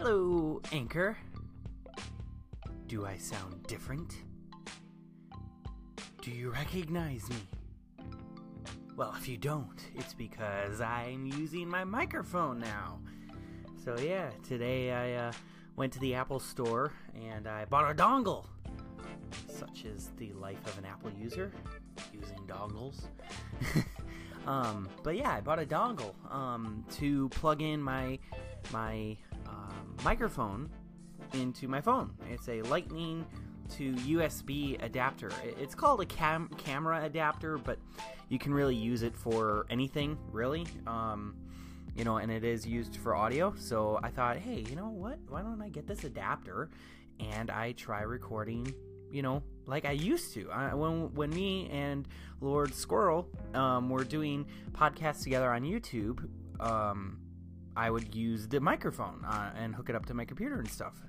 Hello, Anchor. Do I sound different? Do you recognize me? Well, if you don't, it's because I'm using my microphone now. So, yeah, today I uh, went to the Apple store and I bought a dongle. Such is the life of an Apple user, using dongles. um, but yeah, I bought a dongle um, to plug in my my microphone into my phone. It's a Lightning to USB adapter. It's called a cam- camera adapter, but you can really use it for anything, really. Um, you know, and it is used for audio. So I thought, hey, you know what? Why don't I get this adapter and I try recording, you know, like I used to. I, when when me and Lord Squirrel um, were doing podcasts together on YouTube, um, I would use the microphone uh, and hook it up to my computer and stuff.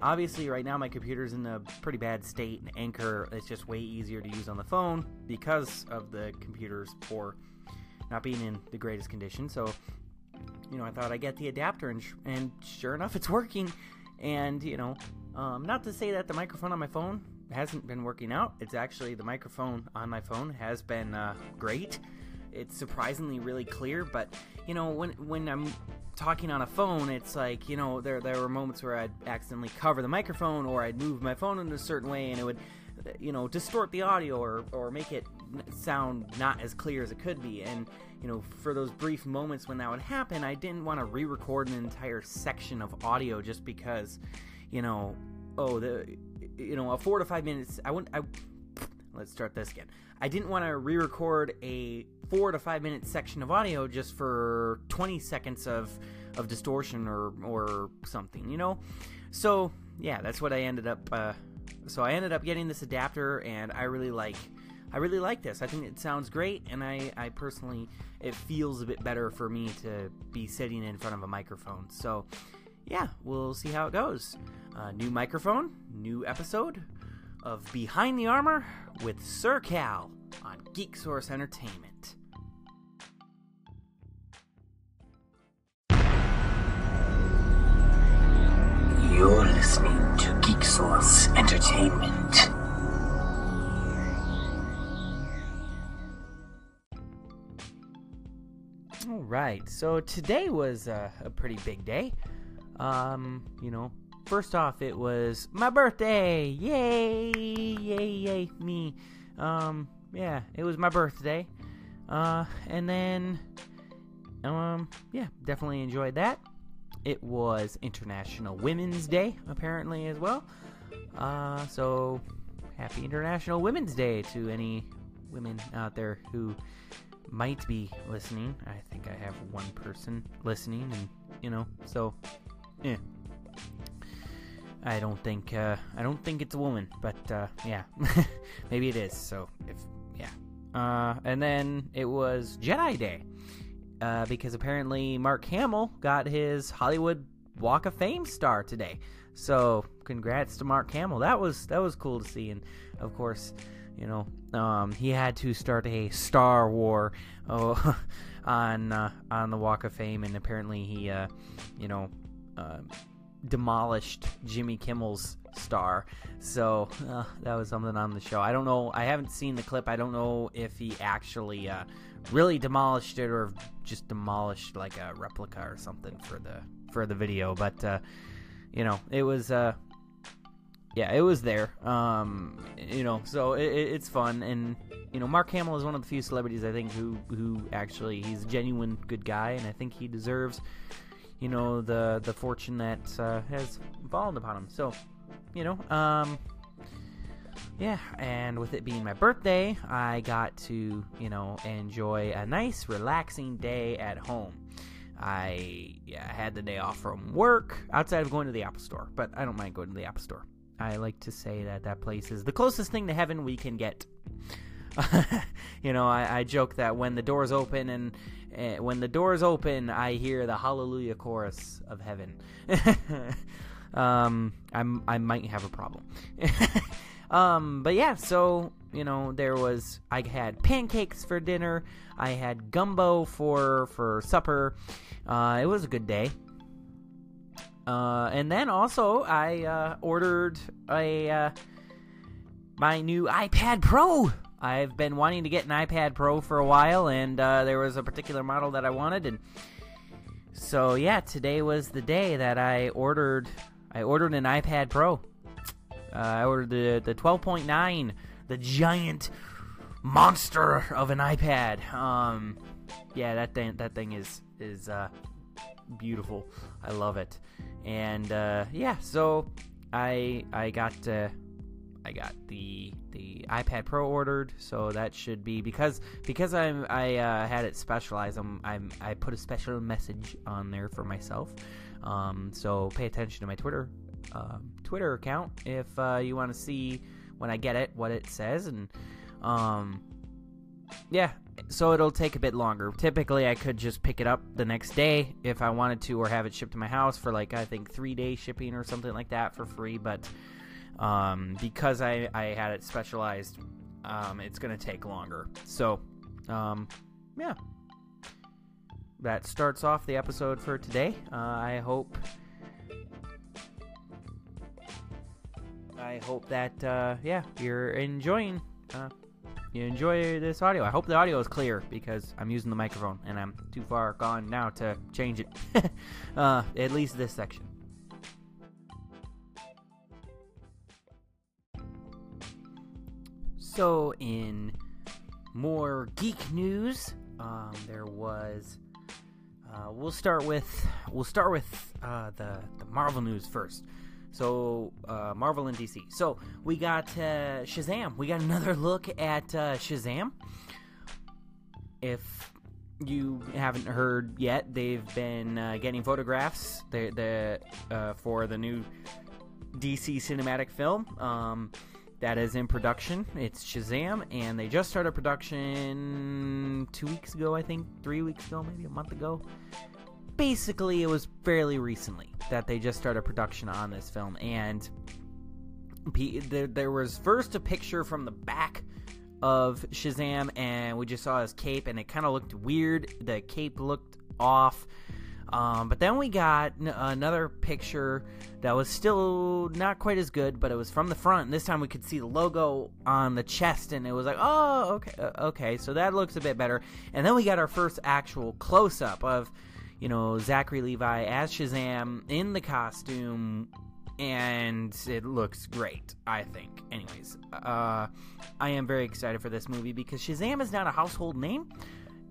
Obviously, right now my computer's in a pretty bad state, and Anchor is just way easier to use on the phone because of the computer's poor, not being in the greatest condition. So, you know, I thought I'd get the adapter, and, sh- and sure enough, it's working. And, you know, um, not to say that the microphone on my phone hasn't been working out. It's actually the microphone on my phone has been uh, great. It's surprisingly really clear, but you know when when I'm talking on a phone, it's like you know there there were moments where I'd accidentally cover the microphone or I'd move my phone in a certain way and it would you know distort the audio or or make it sound not as clear as it could be. And you know for those brief moments when that would happen I didn't want to re-record an entire section of audio just because you know oh the you know a 4 to 5 minutes I wouldn't I let's start this again. I didn't want to re-record a 4 to 5 minute section of audio just for 20 seconds of of distortion or or something you know so yeah that's what I ended up uh, so I ended up getting this adapter and I really like I really like this. I think it sounds great and I, I personally it feels a bit better for me to be sitting in front of a microphone. So yeah, we'll see how it goes. Uh, new microphone, new episode of Behind the Armor with Sir Cal on Geek Source Entertainment. You're listening to Geek Source Entertainment. All right, so today was uh, a pretty big day. Um, you know, first off, it was my birthday. Yay, yay, yay, me. Um, yeah, it was my birthday. Uh, and then, um, yeah, definitely enjoyed that. It was International Women's Day, apparently, as well. Uh, so happy International Women's Day to any women out there who might be listening. I think I have one person listening, and you know, so yeah. I don't think uh, I don't think it's a woman, but uh, yeah, maybe it is. So if uh, and then it was Jedi Day uh, because apparently Mark Hamill got his Hollywood Walk of Fame star today. So congrats to Mark Hamill. That was that was cool to see, and of course, you know, um, he had to start a Star War oh, on uh, on the Walk of Fame, and apparently he, uh, you know, uh, demolished Jimmy Kimmel's star. So uh, that was something on the show. I don't know. I haven't seen the clip. I don't know if he actually uh, really demolished it or just demolished like a replica or something for the for the video. But uh, you know, it was. Uh, yeah, it was there. Um, you know, so it, it's fun, and you know, Mark Hamill is one of the few celebrities I think who who actually he's a genuine good guy, and I think he deserves, you know, the the fortune that uh, has fallen upon him. So, you know, um, yeah, and with it being my birthday, I got to you know enjoy a nice, relaxing day at home. I yeah, had the day off from work outside of going to the Apple Store, but I don't mind going to the Apple Store. I like to say that that place is the closest thing to heaven we can get. you know, I, I, joke that when the doors open and uh, when the doors open, I hear the Hallelujah chorus of heaven. um, I'm I might have a problem. um, but yeah, so you know, there was I had pancakes for dinner. I had gumbo for for supper. Uh, it was a good day. Uh, and then also I uh, ordered a uh, my new iPad Pro. I've been wanting to get an iPad Pro for a while, and uh, there was a particular model that I wanted, and so yeah, today was the day that I ordered. I ordered an iPad Pro. Uh, I ordered the the 12.9, the giant monster of an iPad. Um, yeah, that thing that thing is is uh, beautiful. I love it, and uh, yeah, so I I got uh, I got the the iPad Pro ordered, so that should be because because I'm I uh, had it specialized. I'm, I'm I put a special message on there for myself. Um, so pay attention to my Twitter um, Twitter account if uh, you want to see when I get it what it says and um, yeah. So it'll take a bit longer. Typically, I could just pick it up the next day if I wanted to, or have it shipped to my house for like I think three day shipping or something like that for free. But um, because I, I had it specialized, um, it's going to take longer. So, um, yeah. That starts off the episode for today. Uh, I hope. I hope that, uh, yeah, you're enjoying. Uh, you enjoy this audio. I hope the audio is clear because I'm using the microphone and I'm too far gone now to change it. uh, at least this section. So, in more geek news, um, there was. Uh, we'll start with we'll start with uh, the the Marvel news first. So uh, Marvel and DC. So we got uh, Shazam. We got another look at uh, Shazam. If you haven't heard yet, they've been uh, getting photographs the, the for the new DC cinematic film um, that is in production. It's Shazam, and they just started production two weeks ago, I think, three weeks ago, maybe a month ago. Basically it was fairly recently that they just started production on this film and there, was first a picture from the back of Shazam and we just saw his cape and it kind of looked weird. The cape looked off um, but then we got n- another picture that was still not quite as good, but it was from the front. And this time we could see the logo on the chest, and it was like, oh, okay, uh, okay, so that looks a bit better. And then we got our first actual close up of you know, Zachary Levi as Shazam in the costume, and it looks great, I think. Anyways, uh, I am very excited for this movie because Shazam is not a household name,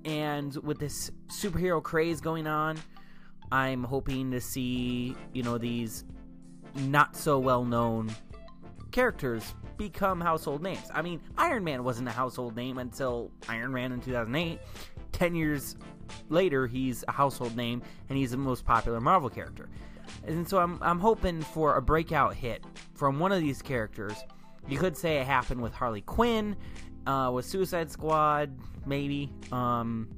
and with this superhero craze going on, I'm hoping to see, you know, these not so well known characters become household names. I mean, Iron Man wasn't a household name until Iron Man in 2008. 10 years later, he's a household name and he's the most popular Marvel character. And so I'm, I'm hoping for a breakout hit from one of these characters. You could say it happened with Harley Quinn, uh, with Suicide Squad, maybe. Um,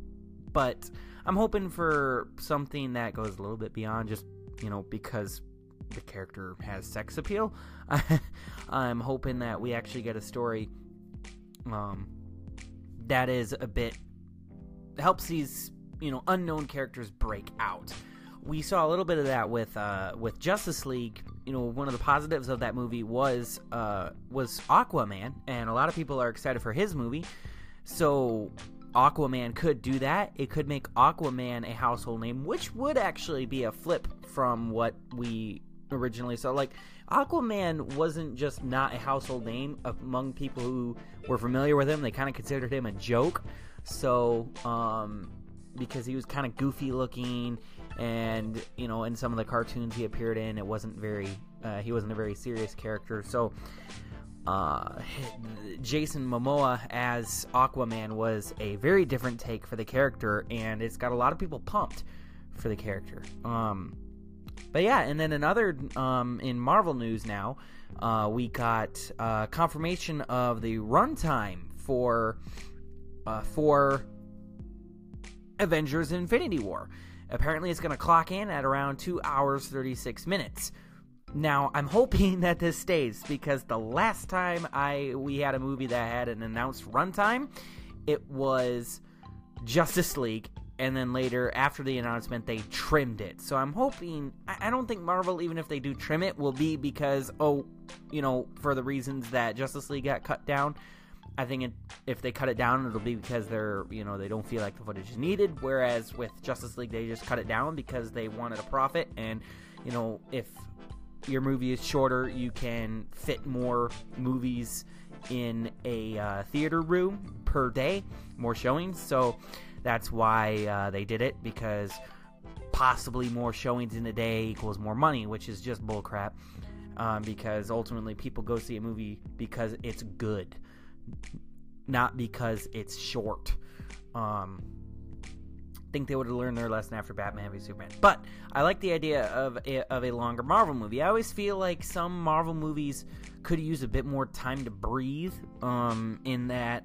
but I'm hoping for something that goes a little bit beyond just, you know, because the character has sex appeal. I'm hoping that we actually get a story um, that is a bit helps these you know unknown characters break out. We saw a little bit of that with uh, with Justice League. You know, one of the positives of that movie was uh, was Aquaman, and a lot of people are excited for his movie. So Aquaman could do that. It could make Aquaman a household name, which would actually be a flip from what we originally saw. Like Aquaman wasn't just not a household name among people who were familiar with him. They kind of considered him a joke. So, um, because he was kind of goofy looking, and you know, in some of the cartoons he appeared in, it wasn't very, uh, he wasn't a very serious character. So, uh, Jason Momoa as Aquaman was a very different take for the character, and it's got a lot of people pumped for the character. Um, but yeah, and then another um, in Marvel news now, uh, we got uh, confirmation of the runtime for uh, for Avengers Infinity War. Apparently, it's going to clock in at around 2 hours 36 minutes. Now, I'm hoping that this stays because the last time I we had a movie that had an announced runtime, it was Justice League, and then later after the announcement they trimmed it. So I'm hoping I, I don't think Marvel, even if they do trim it, will be because oh, you know, for the reasons that Justice League got cut down. I think it, if they cut it down, it'll be because they're you know they don't feel like the footage is needed. Whereas with Justice League, they just cut it down because they wanted a profit, and you know if your movie is shorter, you can fit more movies in a uh, theater room per day, more showings. So that's why uh, they did it because possibly more showings in a day equals more money, which is just bullcrap. Um, because ultimately, people go see a movie because it's good, not because it's short. Um, think they would have learned their lesson after Batman v Superman. But I like the idea of a, of a longer Marvel movie. I always feel like some Marvel movies could use a bit more time to breathe. Um, in that,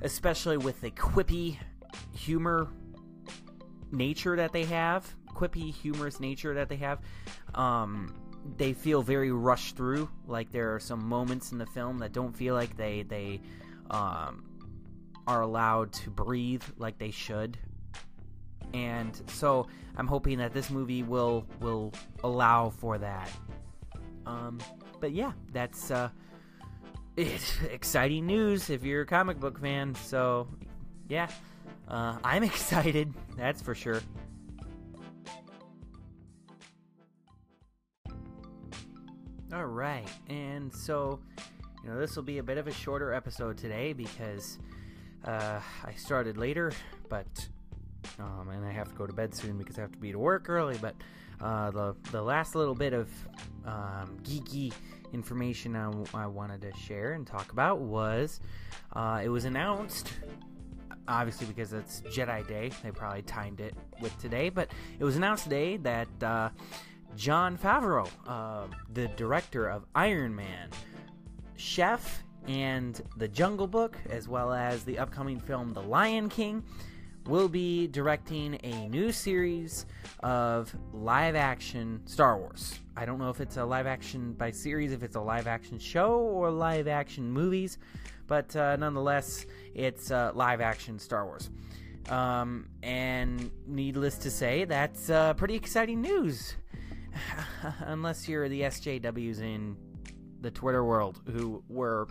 especially with the quippy humor nature that they have, quippy humorous nature that they have. Um, they feel very rushed through. Like there are some moments in the film that don't feel like they they um, are allowed to breathe like they should. And so I'm hoping that this movie will will allow for that. Um, but yeah, that's uh, it's exciting news if you're a comic book fan. So yeah, uh, I'm excited. That's for sure. All right, and so you know this will be a bit of a shorter episode today because uh, I started later, but um, and I have to go to bed soon because I have to be to work early. But uh, the the last little bit of um, geeky information I, I, wanted to share and talk about was uh, it was announced. Obviously, because it's Jedi Day, they probably timed it with today. But it was announced today that uh, Jon Favreau, uh, the director of Iron Man, Chef, and The Jungle Book, as well as the upcoming film The Lion King, will be directing a new series of live action Star Wars. I don't know if it's a live action by series, if it's a live action show or live action movies, but uh, nonetheless, it's uh, live action Star Wars. Um, and needless to say, that's uh, pretty exciting news. Unless you're the SJWs in the Twitter world who were.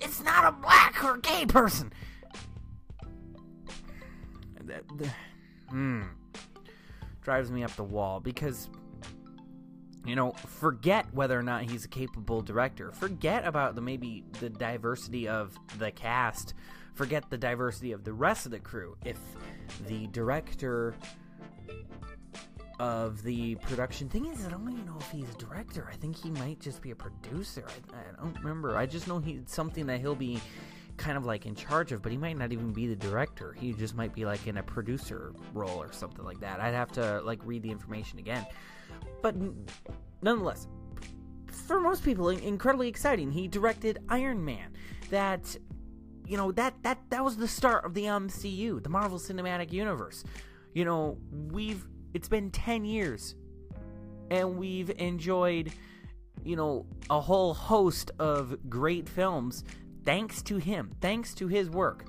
It's not a black or gay person! That, that mm, drives me up the wall because you know forget whether or not he's a capable director. Forget about the maybe the diversity of the cast. Forget the diversity of the rest of the crew. If the director of the production thing is i don't even know if he's a director. I think he might just be a producer. I, I don't remember. I just know he's something that he'll be kind of like in charge of, but he might not even be the director. He just might be like in a producer role or something like that. I'd have to like read the information again. But nonetheless, for most people, incredibly exciting. He directed Iron Man. That you know that that that was the start of the MCU, the Marvel Cinematic Universe. You know, we've it's been 10 years and we've enjoyed you know a whole host of great films thanks to him, thanks to his work.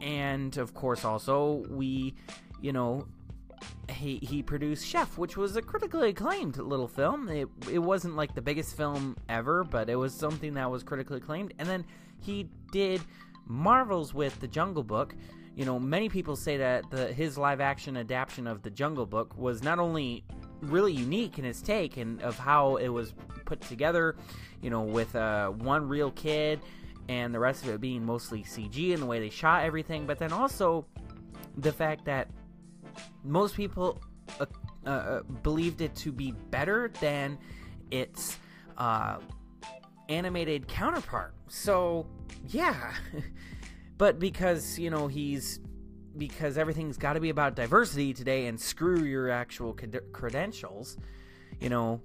And of course, also, we, you know, he, he produced Chef, which was a critically acclaimed little film. It, it wasn't like the biggest film ever, but it was something that was critically acclaimed. And then he did Marvels with The Jungle Book. You know, many people say that the, his live action adaptation of The Jungle Book was not only really unique in its take and of how it was put together, you know, with uh, one real kid and the rest of it being mostly CG and the way they shot everything, but then also the fact that most people uh, uh, believed it to be better than its uh, animated counterpart. So, yeah. but because, you know, he's. Because everything's got to be about diversity today and screw your actual credentials, you know,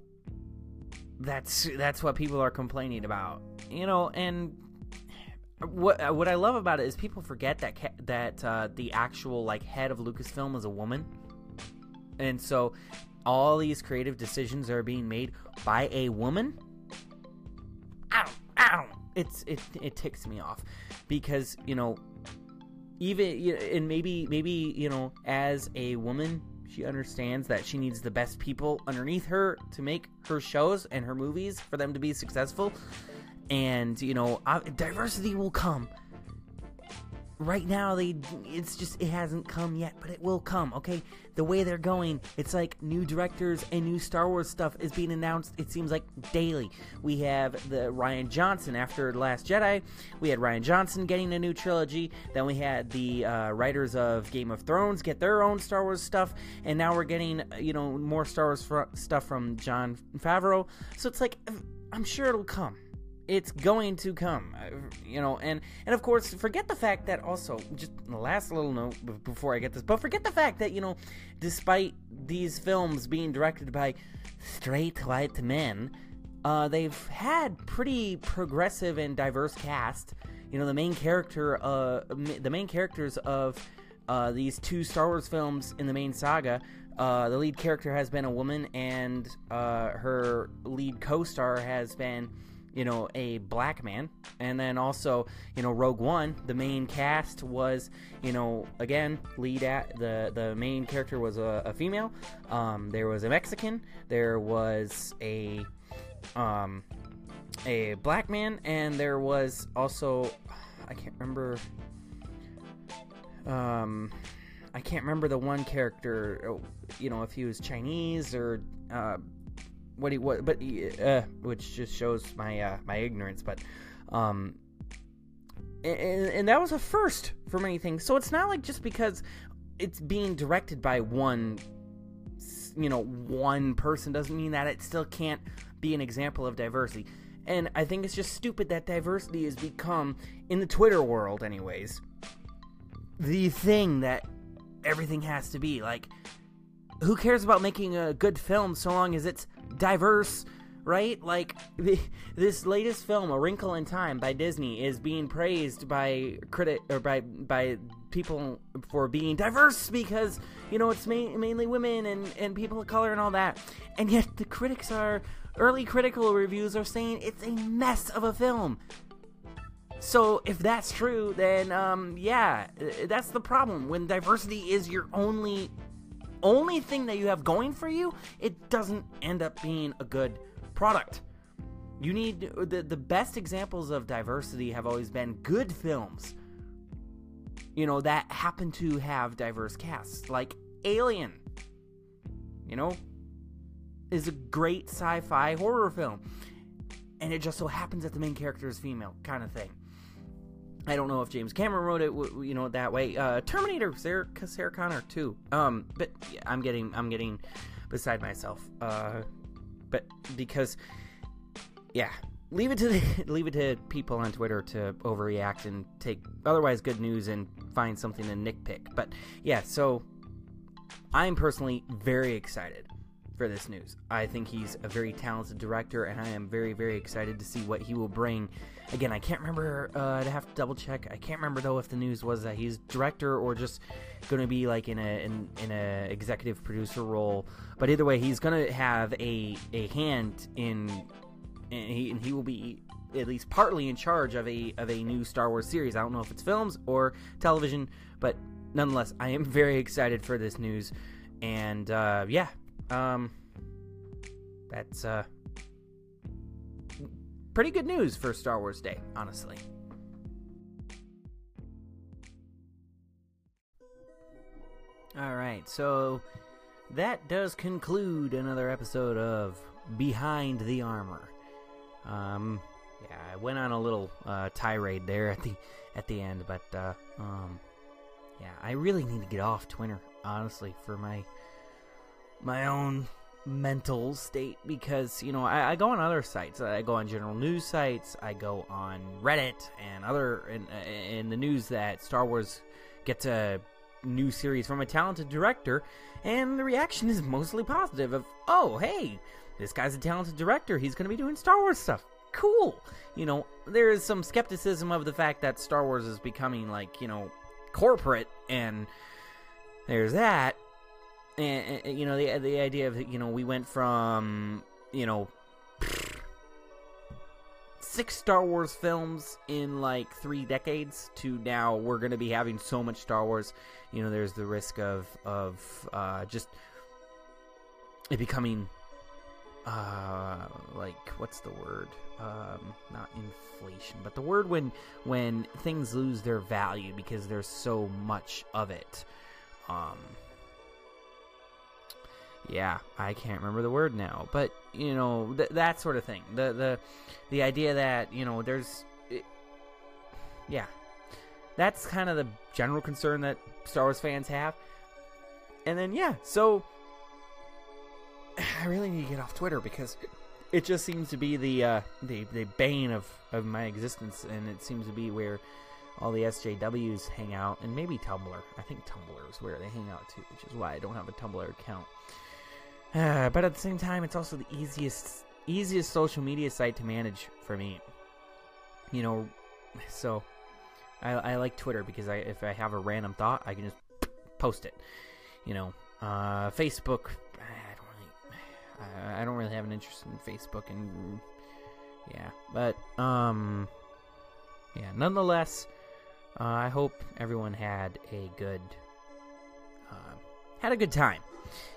that's that's what people are complaining about. You know, and what uh, what I love about it is people forget that ca- that uh, the actual like head of Lucasfilm is a woman, and so all these creative decisions are being made by a woman. I don't. It's it it ticks me off because you know even and maybe maybe you know as a woman she understands that she needs the best people underneath her to make her shows and her movies for them to be successful and you know uh, diversity will come. Right now they it's just it hasn't come yet but it will come okay? The way they're going it's like new directors and new star wars stuff is being announced it seems like daily. We have the Rian Johnson after last jedi. We had Rian Johnson getting a new trilogy. Then we had the uh, writers of game of thrones get their own star wars stuff. And now we're getting you know more star wars fr- stuff from Jon Favreau. So it's like i'm sure it'll come it's going to come uh, you know and and of course forget the fact that also just the last little note before i get this but forget the fact that you know despite these films being directed by straight white men uh, they've had pretty progressive and diverse cast. You know the main character uh the main characters of uh, these two Star Wars films in the main saga uh, the lead character has been a woman, and uh, her lead co-star has been you know, a black man. And then also, you know, Rogue One, the main cast was, you know, again, lead at the the main character was a, a female. Um, there was a Mexican. There was a um, a black man, and there was also I can't remember. Um, I can't remember the one character. You know, if he was Chinese or uh, what he what but uh, which just shows my uh, my ignorance but um and, and that was a first for many things. So it's not like just because it's being directed by one you know one person doesn't mean that it still can't be an example of diversity. And i think it's just stupid that diversity has become in the twitter world anyways the thing that everything has to be. Like who cares about making a good film so long as it's diverse, right? Like this latest film, A Wrinkle in Time by Disney, is being praised by critic or by by people for being diverse because you know it's ma- mainly women and and people of color and all that, and yet the critics are early critical reviews are saying it's a mess of a film. So if that's true, then um, yeah, that's the problem. When diversity is your only only thing that you have going for you, it doesn't end up being a good product. You need the the best examples of diversity have always been good films. You know, that happen to have diverse casts, like Alien. You know, is a great sci-fi horror film. And it just so happens that the main character is female, kind of thing. I don't know if James Cameron wrote it, you know, that way. Uh, Terminator, Sarah, Sarah Connor too. Um, but I'm getting, I'm getting beside myself. Uh, but because, yeah, leave it to the, leave it to people on Twitter to overreact and take otherwise good news and find something to nitpick. But yeah, so I'm personally very excited for this news. I think he's a very talented director, and I am very, very excited to see what he will bring Again, I can't remember. Uh, I'd have to double check. I can't remember though if the news was that he's director or just going to be like in a in, in a executive producer role. But either way, he's going to have a a hand in, and he and he will be at least partly in charge of a of a new Star Wars series. I don't know if it's films or television, but nonetheless, I am very excited for this news. And uh, yeah, um, that's uh, pretty good news for Star Wars Day, honestly. Alright, so that does conclude another episode of Behind the Armor. Um, yeah, I went on a little uh, tirade there at the at the end, but uh, um, yeah, I really need to get off Twitter, honestly, for my my own mental state because you know I, I, go on other sites. I go on general news sites. I go on Reddit and other in, in uh, the news that Star Wars gets a new series from a talented director, and the reaction is mostly positive. Of oh hey, this guy's a talented director. He's going to be doing Star Wars stuff. Cool. You know there is some skepticism of the fact that Star Wars is becoming like you know corporate and there's that and, and, you know the the idea of you know we went from you know six Star Wars films in like three decades to now we're going to be having so much Star Wars. You know, there's the risk of of uh, just it becoming uh, like what's the word? Um, not inflation, but the word when when things lose their value because there's so much of it. Um, yeah, I can't remember the word now, but you know th- that sort of thing. The the the idea that you know there's, it, yeah, that's kind of the general concern that Star Wars fans have. And then yeah, so I really need to get off Twitter because it just seems to be the uh, the the bane of of my existence, and it seems to be where all the SJWs hang out, and maybe Tumblr. I think Tumblr is where they hang out too, which is why I don't have a Tumblr account. Uh, but at the same time, it's also the easiest easiest social media site to manage for me. You know, so I, I like Twitter because I if I have a random thought, I can just post it. You know, uh, Facebook. I don't really, I, don't really have an interest in Facebook, and yeah, but um, yeah. Nonetheless, uh, I hope everyone had a good uh, had a good time.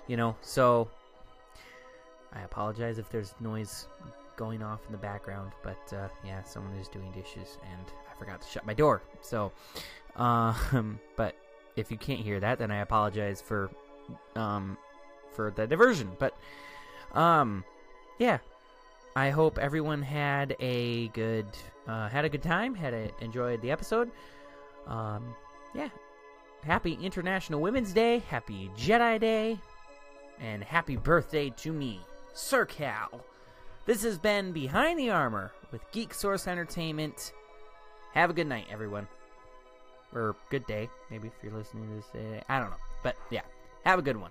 You know, so I apologize if there's noise going off in the background, but uh, yeah, someone is doing dishes and I forgot to shut my door. So, um, but if you can't hear that, then I apologize for um for the diversion. But um, yeah, I hope everyone had a good uh, had a good time, had a, enjoyed the episode. Um, yeah, happy International Women's Day, happy Jedi Day, and happy birthday to me. Sir Cal. This has been Behind the Armor with Geek Source Entertainment. Have a good night, everyone. Or good day, maybe if you're listening to this. Uh, I don't know. But yeah, have a good one.